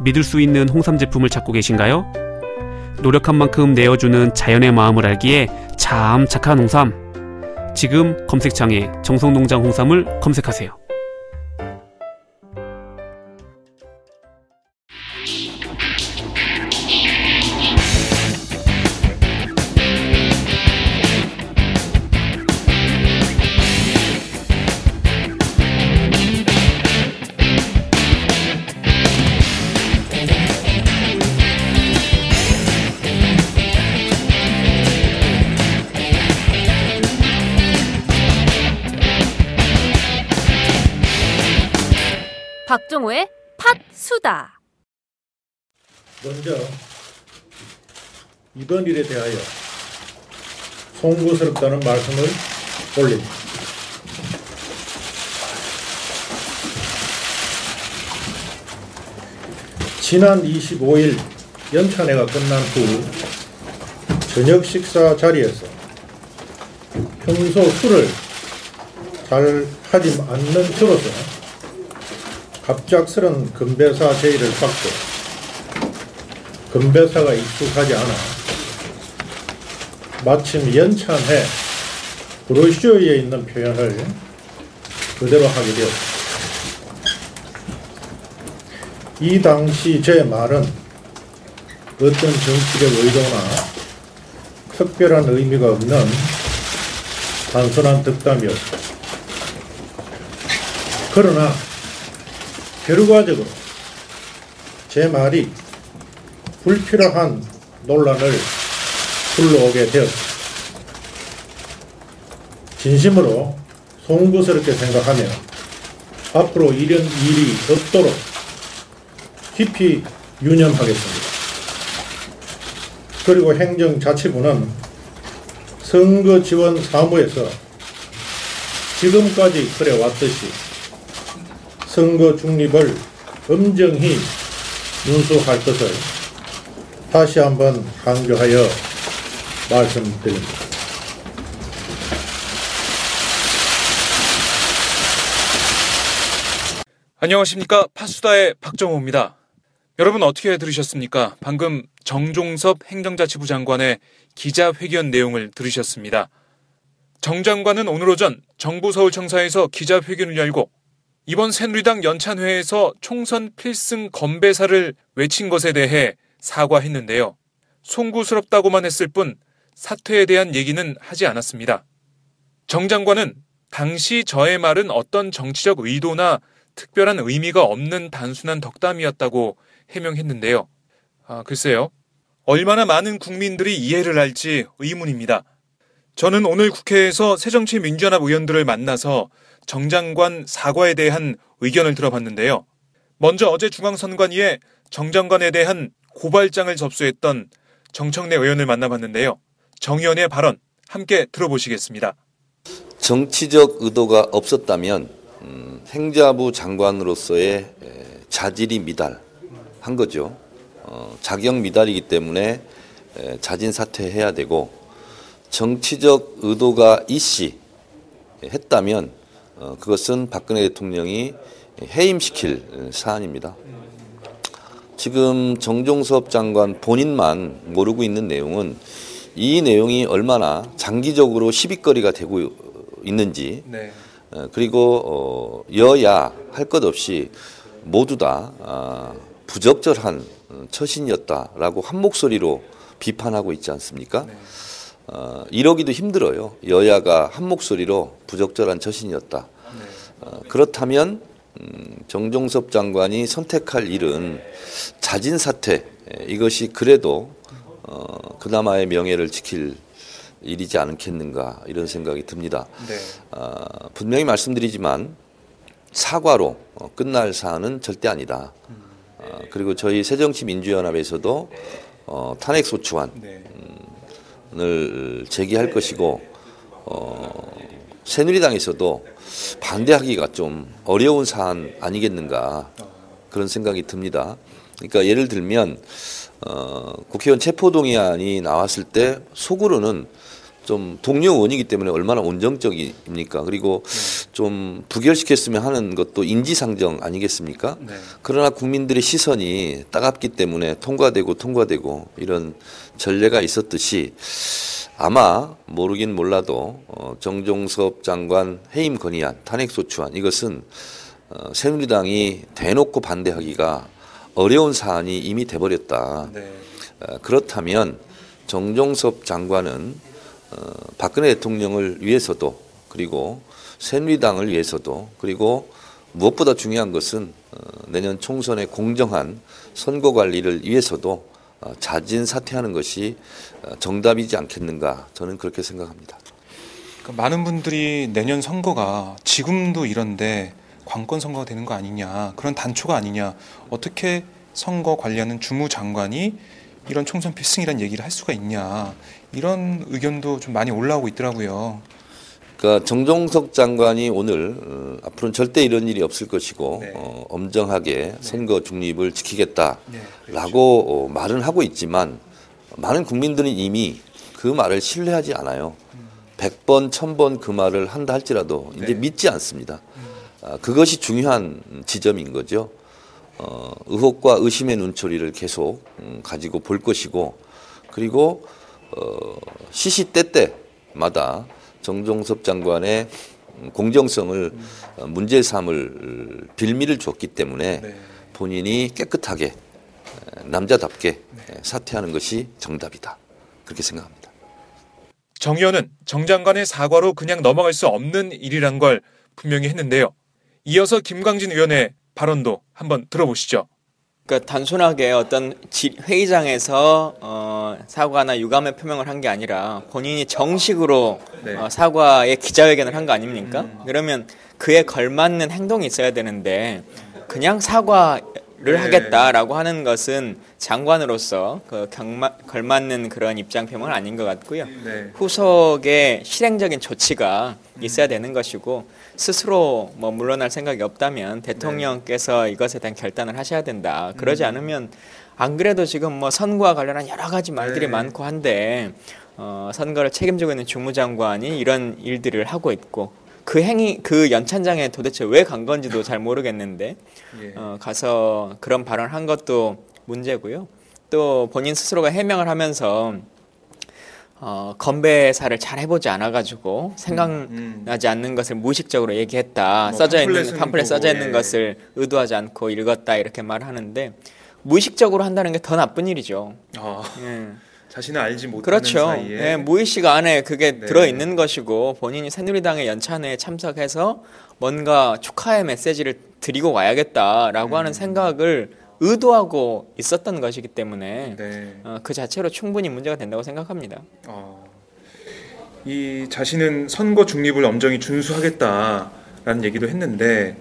믿을 수 있는 홍삼 제품을 찾고 계신가요? 노력한 만큼 내어주는 자연의 마음을 알기에 참 착한 홍삼. 지금 검색창에 정성농장 홍삼을 검색하세요. 이번 일에 대하여 송구스럽다는 말씀을 올립니다. 지난 25일 연찬회가 끝난 후 저녁 식사 자리에서 평소 술을 잘 하지 않는 저로서 갑작스런 건배사 제의를 받고 건배사가 익숙하지 않아 마침 연찬해 브로셔에 있는 표현을 그대로 하게 되었습니다. 이 당시 제 말은 어떤 정치적 의도나 특별한 의미가 없는 단순한 덕담이었습니다. 그러나 결과적으로 제 말이 불필요한 논란을 불러오게 되었습니다. 진심으로 송구스럽게 생각하며 앞으로 이런 일이 없도록 깊이 유념하겠습니다. 그리고 행정자치부는 선거 지원 사무에서 지금까지 그래왔듯이 선거 중립을 엄정히 준수할 것을 다시 한번 강조하여 말씀드립니다. 안녕하십니까 파수다의 박정호입니다. 여러분 어떻게 들으셨습니까? 방금 정종섭 행정자치부 장관의 기자회견 내용을 들으셨습니다. 정 장관은 오늘 오전 정부 서울청사에서 기자회견을 열고 이번 새누리당 연찬회에서 총선 필승 건배사를 외친 것에 대해 사과했는데요. 송구스럽다고만 했을 뿐 사퇴에 대한 얘기는 하지 않았습니다. 정 장관은 당시 저의 말은 어떤 정치적 의도나 특별한 의미가 없는 단순한 덕담이었다고 해명했는데요. 아, 글쎄요. 얼마나 많은 국민들이 이해를 할지 의문입니다. 저는 오늘 국회에서 새정치민주연합 의원들을 만나서 정 장관 사과에 대한 의견을 들어봤는데요. 먼저 어제 중앙선관위에 정 장관에 대한 고발장을 접수했던 정청래 의원을 만나봤는데요. 정 의원의 발언 함께 들어보시겠습니다. 정치적 의도가 없었다면 음, 행자부 장관으로서의 에, 자질이 미달한 거죠. 어, 자격 미달이기 때문에 에, 자진 사퇴해야 되고 정치적 의도가 이시 했다면 어, 그것은 박근혜 대통령이 해임시킬 사안입니다. 지금 정종섭 장관 본인만 모르고 있는 내용은 이 내용이 얼마나 장기적으로 시비거리가 되고 있는지 네. 어, 그리고 어, 여야 할 것 없이 모두 다 아, 부적절한 어, 처신이었다라고 한 목소리로 비판하고 있지 않습니까? 어, 이러기도 힘들어요. 여야가 한 목소리로 부적절한 처신이었다. 어, 그렇다면 음, 정종섭 장관이 선택할 일은 자진 사퇴 에, 이것이 그래도 어, 그나마의 명예를 지킬 일이지 않겠는가 이런 생각이 듭니다. 네. 아, 분명히 말씀드리지만 사과로 어, 끝날 사안은 절대 아니다. 아, 그리고 저희 새정치민주연합에서도 어, 탄핵 소추안을 네. 제기할 것이고 어, 새누리당에서도 반대하기가 좀 어려운 사안 아니겠는가 그런 생각이 듭니다. 그러니까 예를 들면 어, 국회의원 체포동의안이 나왔을 때 속으로는 좀 동료 의원이기 때문에 얼마나 온정적입니까? 그리고 좀 부결시켰으면 하는 것도 인지상정 아니겠습니까? 네. 그러나 국민들의 시선이 따갑기 때문에 통과되고 통과되고 이런 전례가 있었듯이 아마 모르긴 몰라도 어, 정종섭 장관 해임 건의안, 탄핵소추안 이것은 어, 새누리당이 대놓고 반대하기가 어려운 사안이 이미 돼버렸다. 네. 어, 그렇다면 정종섭 장관은 어, 박근혜 대통령을 위해서도 그리고 새누리당을 위해서도 그리고 무엇보다 중요한 것은 어, 내년 총선의 공정한 선거 관리를 위해서도 어, 자진 사퇴하는 것이 어, 정답이지 않겠는가 저는 그렇게 생각합니다. 그러니까 많은 분들이 내년 선거가 지금도 이런데 관건 선거가 되는 거 아니냐 그런 단초가 아니냐 어떻게 선거 관리하는 주무장관이 이런 총선 필승이란 얘기를 할 수가 있냐 이런 의견도 좀 많이 올라오고 있더라고요. 그러니까 정종석 장관이 오늘 어, 앞으로는 절대 이런 일이 없을 것이고 네. 어, 엄정하게 선거 중립을 지키겠다라고 네, 어, 말은 하고 있지만 많은 국민들은 이미 그 말을 신뢰하지 않아요. 100번, 1000번 그 말을 한다 할지라도 이제 네. 믿지 않습니다. 아, 그것이 중요한 지점인 거죠. 어, 의혹과 의심의 눈초리를 계속 음, 가지고 볼 것이고 그리고 어, 시시때때마다 정종섭 장관의 음, 공정성을 어, 문제 삼을 빌미를 줬기 때문에 네. 본인이 깨끗하게 에, 남자답게 에, 사퇴하는 것이 정답이다. 그렇게 생각합니다. 정 의원은 정 장관의 사과로 그냥 넘어갈 수 없는 일이란 걸 분명히 했는데요. 이어서 김광진 의원의 발언도 한번 들어보시죠. 그러니까 단순하게 어떤 지- 회의장에서 어, 사과나 유감의 표명을 한 게 아니라 본인이 정식으로 네. 어, 사과의 기자회견을 한 거 아닙니까? 그러면 그에 걸맞는 행동이 있어야 되는데 그냥 사과를 네. 하겠다라고 하는 것은 장관으로서 그 경마, 걸맞는 그런 입장 표명은 아닌 것 같고요. 네. 후속에 실행적인 조치가 있어야 되는 것이고 스스로 뭐 물러날 생각이 없다면 대통령께서 이것에 대한 결단을 하셔야 된다. 그러지 않으면 안 그래도 지금 뭐 선거와 관련한 여러 가지 말들이 네. 많고 한데 어, 선거를 책임지고 있는 주무장관이 이런 일들을 하고 있고 그 행위 그 연찬장에 도대체 왜 간 건지도 잘 모르겠는데 예. 어, 가서 그런 발언을 한 것도 문제고요. 또 본인 스스로가 해명을 하면서 어, 건배사를 잘 해보지 않아가지고 생각나지 않는 것을 무의식적으로 얘기했다. 뭐 써져 있는 팜플렛 써져 있는 예. 것을 의도하지 않고 읽었다 이렇게 말하는데 무의식적으로 한다는 게 더 나쁜 일이죠. 아, 예. 자신을 알지 못하는 그렇죠. 사이에 예, 무의식 안에 그게 네. 들어 있는 것이고 본인이 새누리당의 연찬회에 참석해서 뭔가 축하의 메시지를 드리고 와야겠다라고 음. 하는 생각을 의도하고 있었던 것이기 때문에 네. 어, 그 자체로 충분히 문제가 된다고 생각합니다. 어, 이 자신은 선거 중립을 엄정히 준수하겠다라는 얘기도 했는데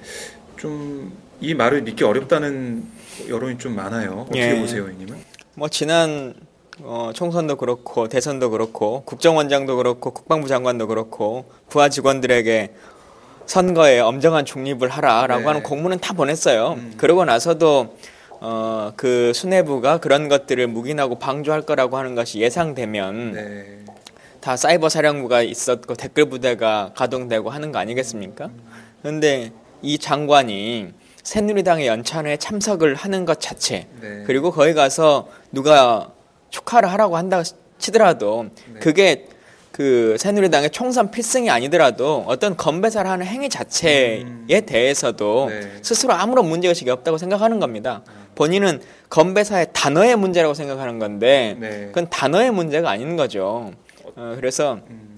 좀 이 말을 믿기 어렵다는 여론이 좀 많아요. 어떻게 예. 보세요, 이님은? 뭐 지난 어, 총선도 그렇고 대선도 그렇고 국정원장도 그렇고 국방부 장관도 그렇고 부하 직원들에게 선거에 엄정한 중립을 하라라고 네. 하는 공문은 다 보냈어요. 음. 그러고 나서도 어, 그 수뇌부가 그런 것들을 묵인하고 방조할 거라고 하는 것이 예상되면 네. 다 사이버 사령부가 있었고 댓글 부대가 가동되고 하는 거 아니겠습니까? 그런데 이 장관이 새누리당의 연찬회에 참석을 하는 것 자체 네. 그리고 거기 가서 누가 축하를 하라고 한다 치더라도 네. 그게 그 새누리당의 총선 필승이 아니더라도 어떤 건배사를 하는 행위 자체에 음. 대해서도 네. 스스로 아무런 문제의식이 없다고 생각하는 겁니다. 본인은 건배사의 단어의 문제라고 생각하는 건데 네. 그건 단어의 문제가 아닌 거죠. 어, 그래서 음.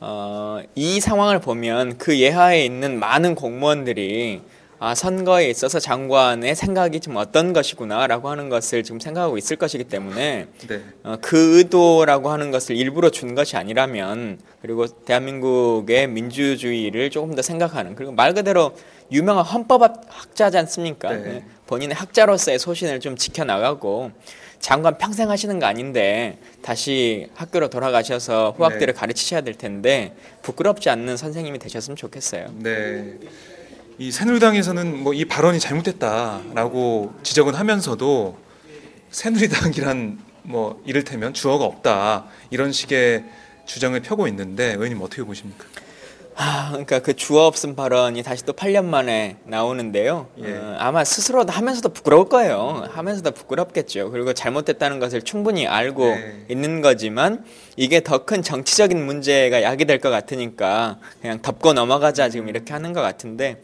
어, 이 상황을 보면 그 예하에 있는 많은 공무원들이 아, 선거에 있어서 장관의 생각이 좀 어떤 것이구나라고 하는 것을 지금 생각하고 있을 것이기 때문에 네. 어, 그 의도라고 하는 것을 일부러 준 것이 아니라면 그리고 대한민국의 민주주의를 조금 더 생각하는 그리고 말 그대로 유명한 헌법학자지 않습니까? 네. 예, 본인의 학자로서의 소신을 좀 지켜나가고 장관 평생 하시는 거 아닌데 다시 학교로 돌아가셔서 후학들을 네. 가르치셔야 될 텐데 부끄럽지 않는 선생님이 되셨으면 좋겠어요. 네. 이 새누리당에서는 뭐 이 발언이 잘못됐다라고 지적은 하면서도 새누리당이란 뭐 이를테면 주어가 없다 이런 식의 주장을 펴고 있는데 의원님 어떻게 보십니까? 아, 그러니까 그 주어 없음 발언이 다시 또 8년 만에 나오는데요. 예. 어, 아마 스스로도 하면서도 부끄러울 거예요. 하면서도 부끄럽겠죠. 그리고 잘못됐다는 것을 충분히 알고 네. 있는 거지만 이게 더 큰 정치적인 문제가 야기될 것 같으니까 그냥 덮고 넘어가자 지금 이렇게 하는 것 같은데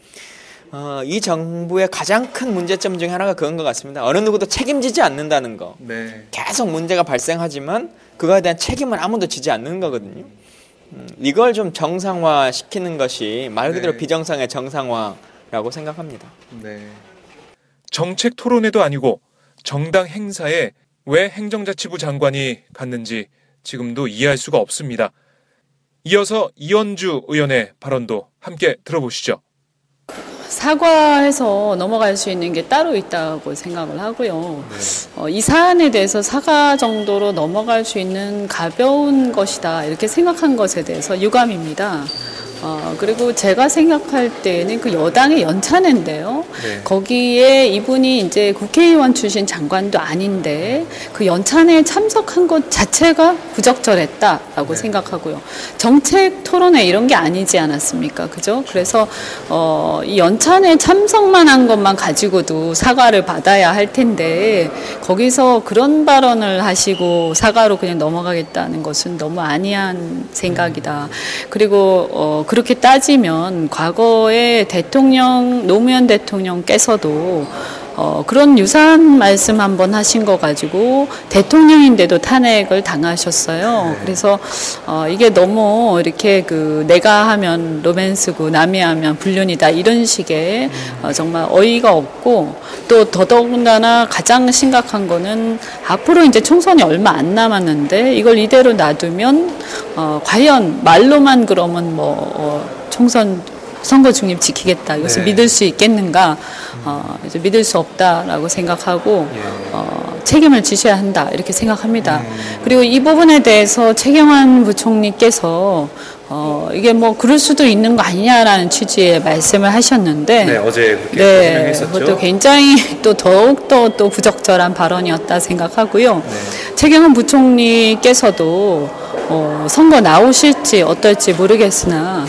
어, 이 정부의 가장 큰 문제점 중에 하나가 그건 것 같습니다. 어느 누구도 책임지지 않는다는 거. 네. 계속 문제가 발생하지만 그거에 대한 책임을 아무도 지지 않는 거거든요. 음, 이걸 좀 정상화 시키는 것이 말 그대로 네. 비정상의 정상화라고 생각합니다. 네. 정책 토론회도 아니고 정당 행사에 왜 행정자치부 장관이 갔는지 지금도 이해할 수가 없습니다. 이어서 이현주 의원의 발언도 함께 들어보시죠. 사과해서 넘어갈 수 있는 게 따로 있다고 생각을 하고요. 어, 이 사안에 대해서 사과 정도로 넘어갈 수 있는 가벼운 것이다 이렇게 생각한 것에 대해서 유감입니다. 어, 그리고 제가 생각할 때는 그 여당의 연찬회인데요. 네. 거기에 이분이 이제 국회의원 출신 장관도 아닌데 그 연찬회에 참석한 것 자체가 부적절했다라고 네. 생각하고요. 정책 토론회 이런 게 아니지 않았습니까? 그죠? 그래서 어, 이 연찬회 참석만 한 것만 가지고도 사과를 받아야 할 텐데 거기서 그런 발언을 하시고 사과로 그냥 넘어가겠다는 것은 너무 아니한 생각이다. 그리고 어, 그렇게 따지면 과거에 대통령 노무현 대통령 께서도 어, 그런 유사한 말씀 한번 하신 거 가지고 대통령인데도 탄핵을 당하셨어요. 그래서 어, 이게 너무 이렇게 그 내가 하면 로맨스고 남이 하면 불륜이다 이런 식의 어, 정말 어이가 없고 또 더더군다나 가장 심각한 거는 앞으로 이제 총선이 얼마 안 남았는데 이걸 이대로 놔두면 어, 과연 말로만 그러면 뭐 어, 총선 선거 중립 지키겠다 이것을 네. 믿을 수 있겠는가 어, 이제 믿을 수 없다라고 생각하고 예. 어, 책임을 지셔야 한다 이렇게 생각합니다. 음. 그리고 이 부분에 대해서 최경환 부총리께서 어, 이게 뭐 그럴 수도 있는 거 아니냐라는 취지의 말씀을 하셨는데 네, 어제 그렇게 네, 설명했었죠. 그것도 굉장히 또 더욱 더 또 부적절한 발언이었다 생각하고요. 네. 최경환 부총리께서도 어, 선거 나오실지 어떨지 모르겠으나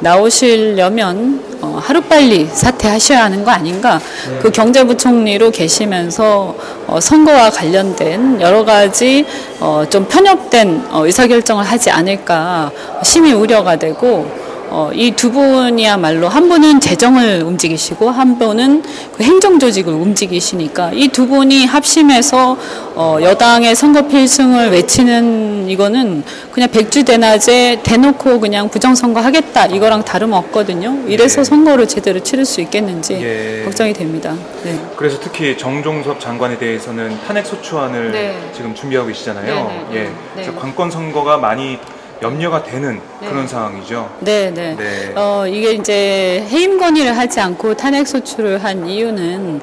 나오시려면 어, 하루빨리 사퇴하셔야 하는 거 아닌가. 그 경제부총리로 계시면서 어, 선거와 관련된 여러 가지 어, 좀 편협된 어, 의사결정을 하지 않을까 심히 우려가 되고 어, 이 두 분이야말로 한 분은 재정을 움직이시고 한 분은 그 행정 조직을 움직이시니까 이 두 분이 합심해서 어, 여당의 선거 필승을 외치는 이거는 그냥 백주대낮에 대놓고 그냥 부정선거 하겠다 이거랑 다름없거든요. 이래서 네. 선거를 제대로 치를 수 있겠는지 예. 걱정이 됩니다. 네. 그래서 특히 정종섭 장관에 대해서는 탄핵 소추안을 네. 지금 준비하고 계시잖아요. 네, 네, 네. 예. 네. 그래서 관건 선거가 많이 염려가 되는 네. 그런 상황이죠. 네, 네. 네. 어, 이게 이제 해임 건의를 하지 않고 탄핵 소추를 한 이유는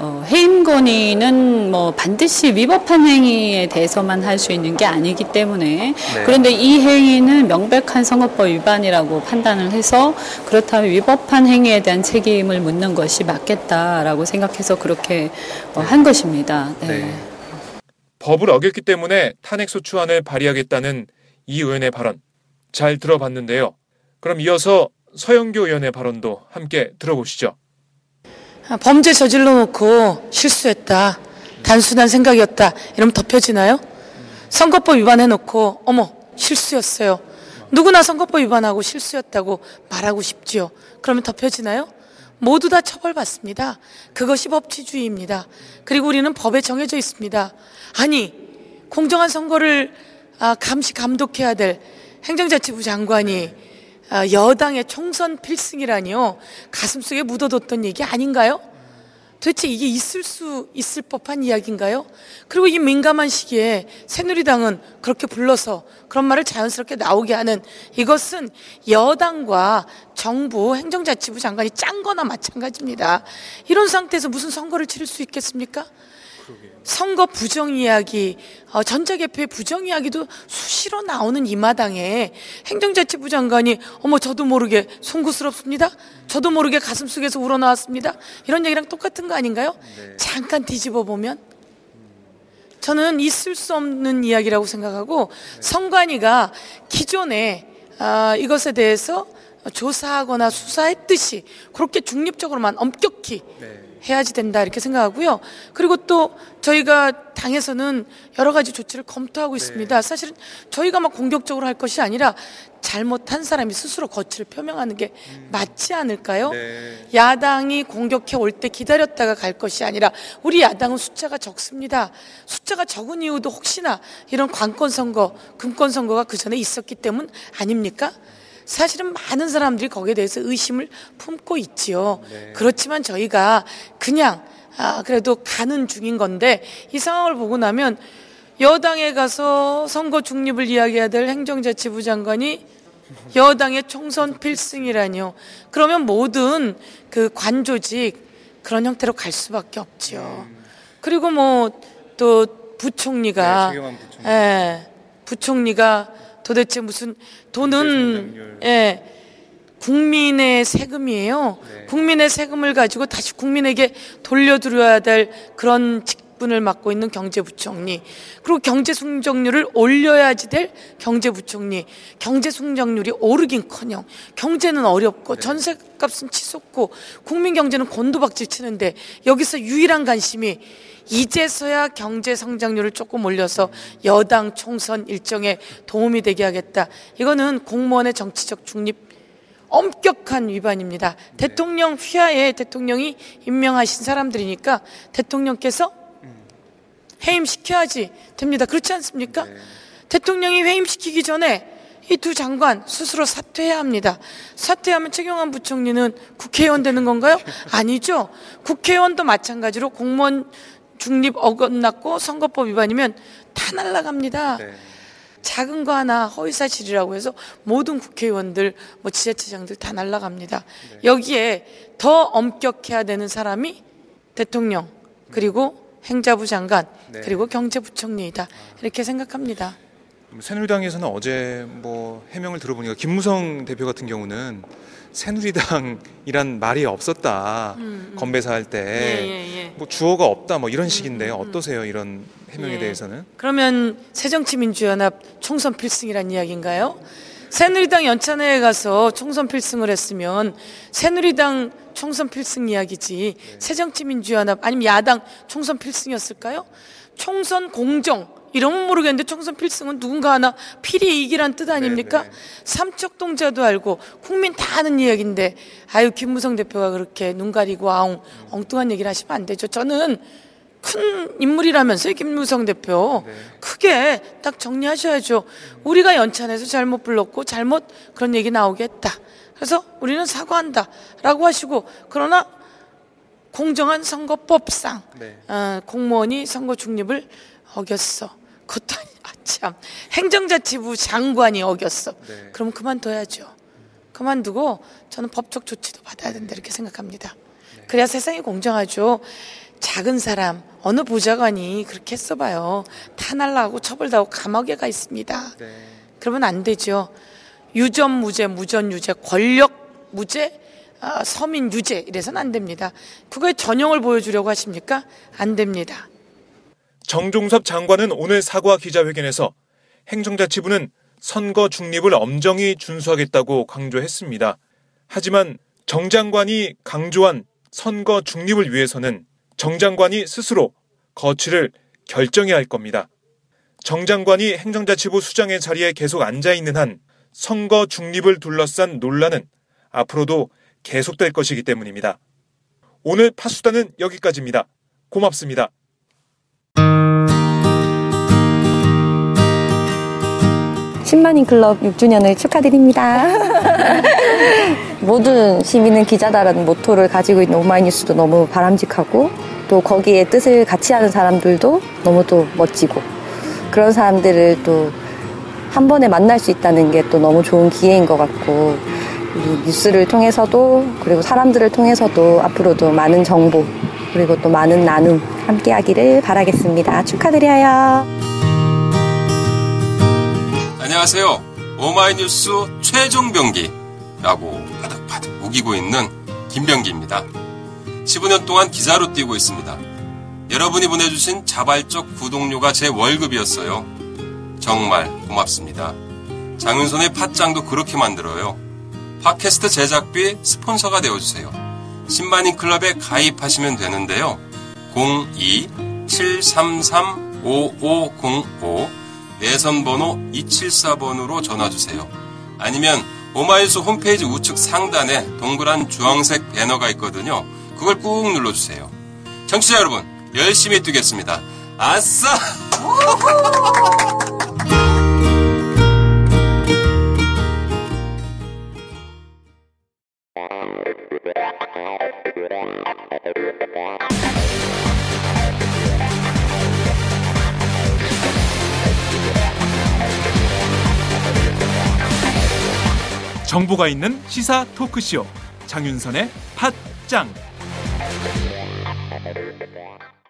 어, 해임 건의는 뭐 반드시 위법한 행위에 대해서만 할 수 있는 게 아니기 때문에 네. 그런데 이 행위는 명백한 선거법 위반이라고 판단을 해서 그렇다면 위법한 행위에 대한 책임을 묻는 것이 맞겠다라고 생각해서 그렇게 어, 한 것입니다. 네. 네. 법을 어겼기 때문에 탄핵 소추안을 발의하겠다는 이 의원의 발언 잘 들어봤는데요. 그럼 이어서 서영교 의원의 발언도 함께 들어보시죠. 아, 범죄 저질러 놓고 실수했다. 단순한 생각이었다. 이러면 덮여지나요? 선거법 위반해 놓고 어머 실수였어요. 누구나 선거법 위반하고 실수였다고 말하고 싶지요. 그러면 덮여지나요? 모두 다 처벌받습니다. 그것이 법치주의입니다. 그리고 우리는 법에 정해져 있습니다. 아니 공정한 선거를 아, 감시 감독해야 될 행정자치부 장관이 아, 여당의 총선 필승이라니요 가슴속에 묻어뒀던 얘기 아닌가요? 도대체 이게 있을 수 있을 법한 이야기인가요? 그리고 이 민감한 시기에 새누리당은 그렇게 불러서 그런 말을 자연스럽게 나오게 하는 이것은 여당과 정부 행정자치부 장관이 짠 거나 마찬가지입니다. 이런 상태에서 무슨 선거를 치를 수 있겠습니까? 선거 부정 이야기, 어, 전자개표의 부정 이야기도 수시로 나오는 이 마당에 행정자치부 장관이 어머 저도 모르게 송구스럽습니다. 저도 모르게 가슴 속에서 우러나왔습니다. 이런 얘기랑 똑같은 거 아닌가요? 잠깐 뒤집어 보면 저는 있을 수 없는 이야기라고 생각하고 선관위가 기존에 아, 이것에 대해서 조사하거나 수사했듯이 그렇게 중립적으로만 엄격히 해야지 된다 이렇게 생각하고요. 그리고 또 저희가 당에서는 여러 가지 조치를 검토하고 있습니다. 사실은 저희가 막 공격적으로 할 것이 아니라 잘못한 사람이 스스로 거취를 표명하는 게 맞지 않을까요? 야당이 공격해 올 때 기다렸다가 갈 것이 아니라 우리 야당은 숫자가 적습니다. 숫자가 적은 이유도 혹시나 이런 관권 선거, 금권 선거가 그 전에 있었기 때문 아닙니까? 사실은 많은 사람들이 거기에 대해서 의심을 품고 있지요. 그렇지만 저희가 그냥 아, 그래도 가는 중인 건데 이 상황을 보고 나면 여당에 가서 선거 중립을 이야기해야 될 행정자치부 장관이 여당의 총선 필승이라니요. 그러면 모든 그 관조직 그런 형태로 갈 수밖에 없지요. 그리고 뭐 또 부총리가 예, 부총리가 도대체 무슨 돈은 예, 국민의 세금이에요. 국민의 세금을 가지고 다시 국민에게 돌려드려야 될 그런 직 분을 맡고 있는 경제부총리. 그리고 경제성장률을 올려야지 될 경제부총리. 경제성장률이 오르긴커녕 경제는 어렵고 전세값은 치솟고 국민 경제는 곤두박질 치는데 여기서 유일한 관심이 이제서야 경제 성장률을 조금 올려서 여당 총선 일정에 도움이 되게 하겠다. 이거는 공무원의 정치적 중립 엄격한 위반입니다. 대통령 휘하에 대통령이 임명하신 사람들이니까 대통령께서 해임시켜야지 됩니다. 그렇지 않습니까? 대통령이 해임시키기 전에 이 두 장관 스스로 사퇴해야 합니다. 사퇴하면 최경환 부총리는 국회의원 되는 건가요? 아니죠. 국회의원도 마찬가지로 공무원 중립 어긋났고 선거법 위반이면 다 날라갑니다. 작은 거 하나 허위사실이라고 해서 모든 국회의원들, 뭐 지자체장들 다 날라갑니다. 여기에 더 엄격해야 되는 사람이 대통령 그리고 행자부 장관 그리고 경제부총리이다 이렇게 생각합니다. 새누리당에서는 어제 뭐 해명을 들어보니까 김무성 대표 같은 경우는 새누리당이란 말이 없었다 건배사 할때 예, 예, 예. 뭐 주어가 없다 뭐 이런 식인데 어떠세요 이런 해명에 예. 대해서는? 그러면 새정치민주연합 총선 필승이란 이야기인가요? 새누리당 연찬회에 가서 총선 필승을 했으면 새누리당 총선 필승 이야기지 새정치민주연합 아니면 야당 총선 필승이었을까요? 총선 공정 이러면 모르겠는데 총선 필승은 누군가 하나 필히 이기란 뜻 아닙니까? 삼척동자도 알고 국민 다 아는 이야기인데 아유 김무성 대표가 그렇게 눈 가리고 아웅 엉뚱한 얘기를 하시면 안 되죠. 저는 큰 인물이라면서요 김무성 대표 크게 딱 정리하셔야죠. 우리가 연찬에서 잘못 불렀고 잘못 그런 얘기 나오게 했다. 그래서 우리는 사과한다 라고 하시고 그러나 공정한 선거법상 어, 공무원이 선거 중립을 어겼어. 그것도 아니- 아, 참 행정자치부 장관이 어겼어. 그럼 그만둬야죠. 그만두고 저는 법적 조치도 받아야 된다 이렇게 생각합니다. 그래야 세상이 공정하죠. 작은 사람 어느 보좌관이 그렇게 했어봐요. 다 날라가고 처벌당하고 감옥에 가 있습니다. 그러면 안 되죠. 유전 무죄, 무전 유죄, 권력 무죄, 아, 서민 유죄 이래서는 안 됩니다. 그거의 전형을 보여주려고 하십니까? 안 됩니다. 정종섭 장관은 오늘 사과 기자회견에서 행정자 치부는 선거 중립을 엄정히 준수하겠다고 강조했습니다. 하지만 정 장관이 강조한 선거 중립을 위해서는 정 장관이 스스로 거취를 결정해야 할 겁니다. 정 장관이 행정자치부 수장의 자리에 계속 앉아 있는 한 선거 중립을 둘러싼 논란은 앞으로도 계속될 것이기 때문입니다. 오늘 파수단은 여기까지입니다. 고맙습니다. 신만인 클럽 6주년을 축하드립니다. 모든 시민은 기자다라는 모토를 가지고 있는 오마이뉴스도 너무 바람직하고 또 거기에 뜻을 같이 하는 사람들도 너무 또 멋지고 그런 사람들을 또 한 번에 만날 수 있다는 게 또 너무 좋은 기회인 것 같고 이 뉴스를 통해서도 그리고 사람들을 통해서도 앞으로도 많은 정보 그리고 또 많은 나눔 함께 하기를 바라겠습니다. 축하드려요. 안녕하세요. 오마이뉴스 최종 병기라고 바득바득 우기고 있는 김병기입니다. 15년 동안 기자로 뛰고 있습니다. 여러분이 보내주신 자발적 구독료가 제 월급이었어요. 정말 고맙습니다. 장윤선의 팟짱도 그렇게 만들어요. 팟캐스트 제작비 스폰서가 되어주세요. 신만인 클럽에 가입하시면 되는데요. 02-733-5505 내선번호 274번으로 전화주세요. 아니면 오마이뉴스 홈페이지 우측 상단에 동그란 주황색 배너가 있거든요. 그걸 꾹 눌러주세요. 청취자 여러분, 열심히 뛰겠습니다. 아싸! 정보가 있는 시사 토크쇼 장윤선의 팟짱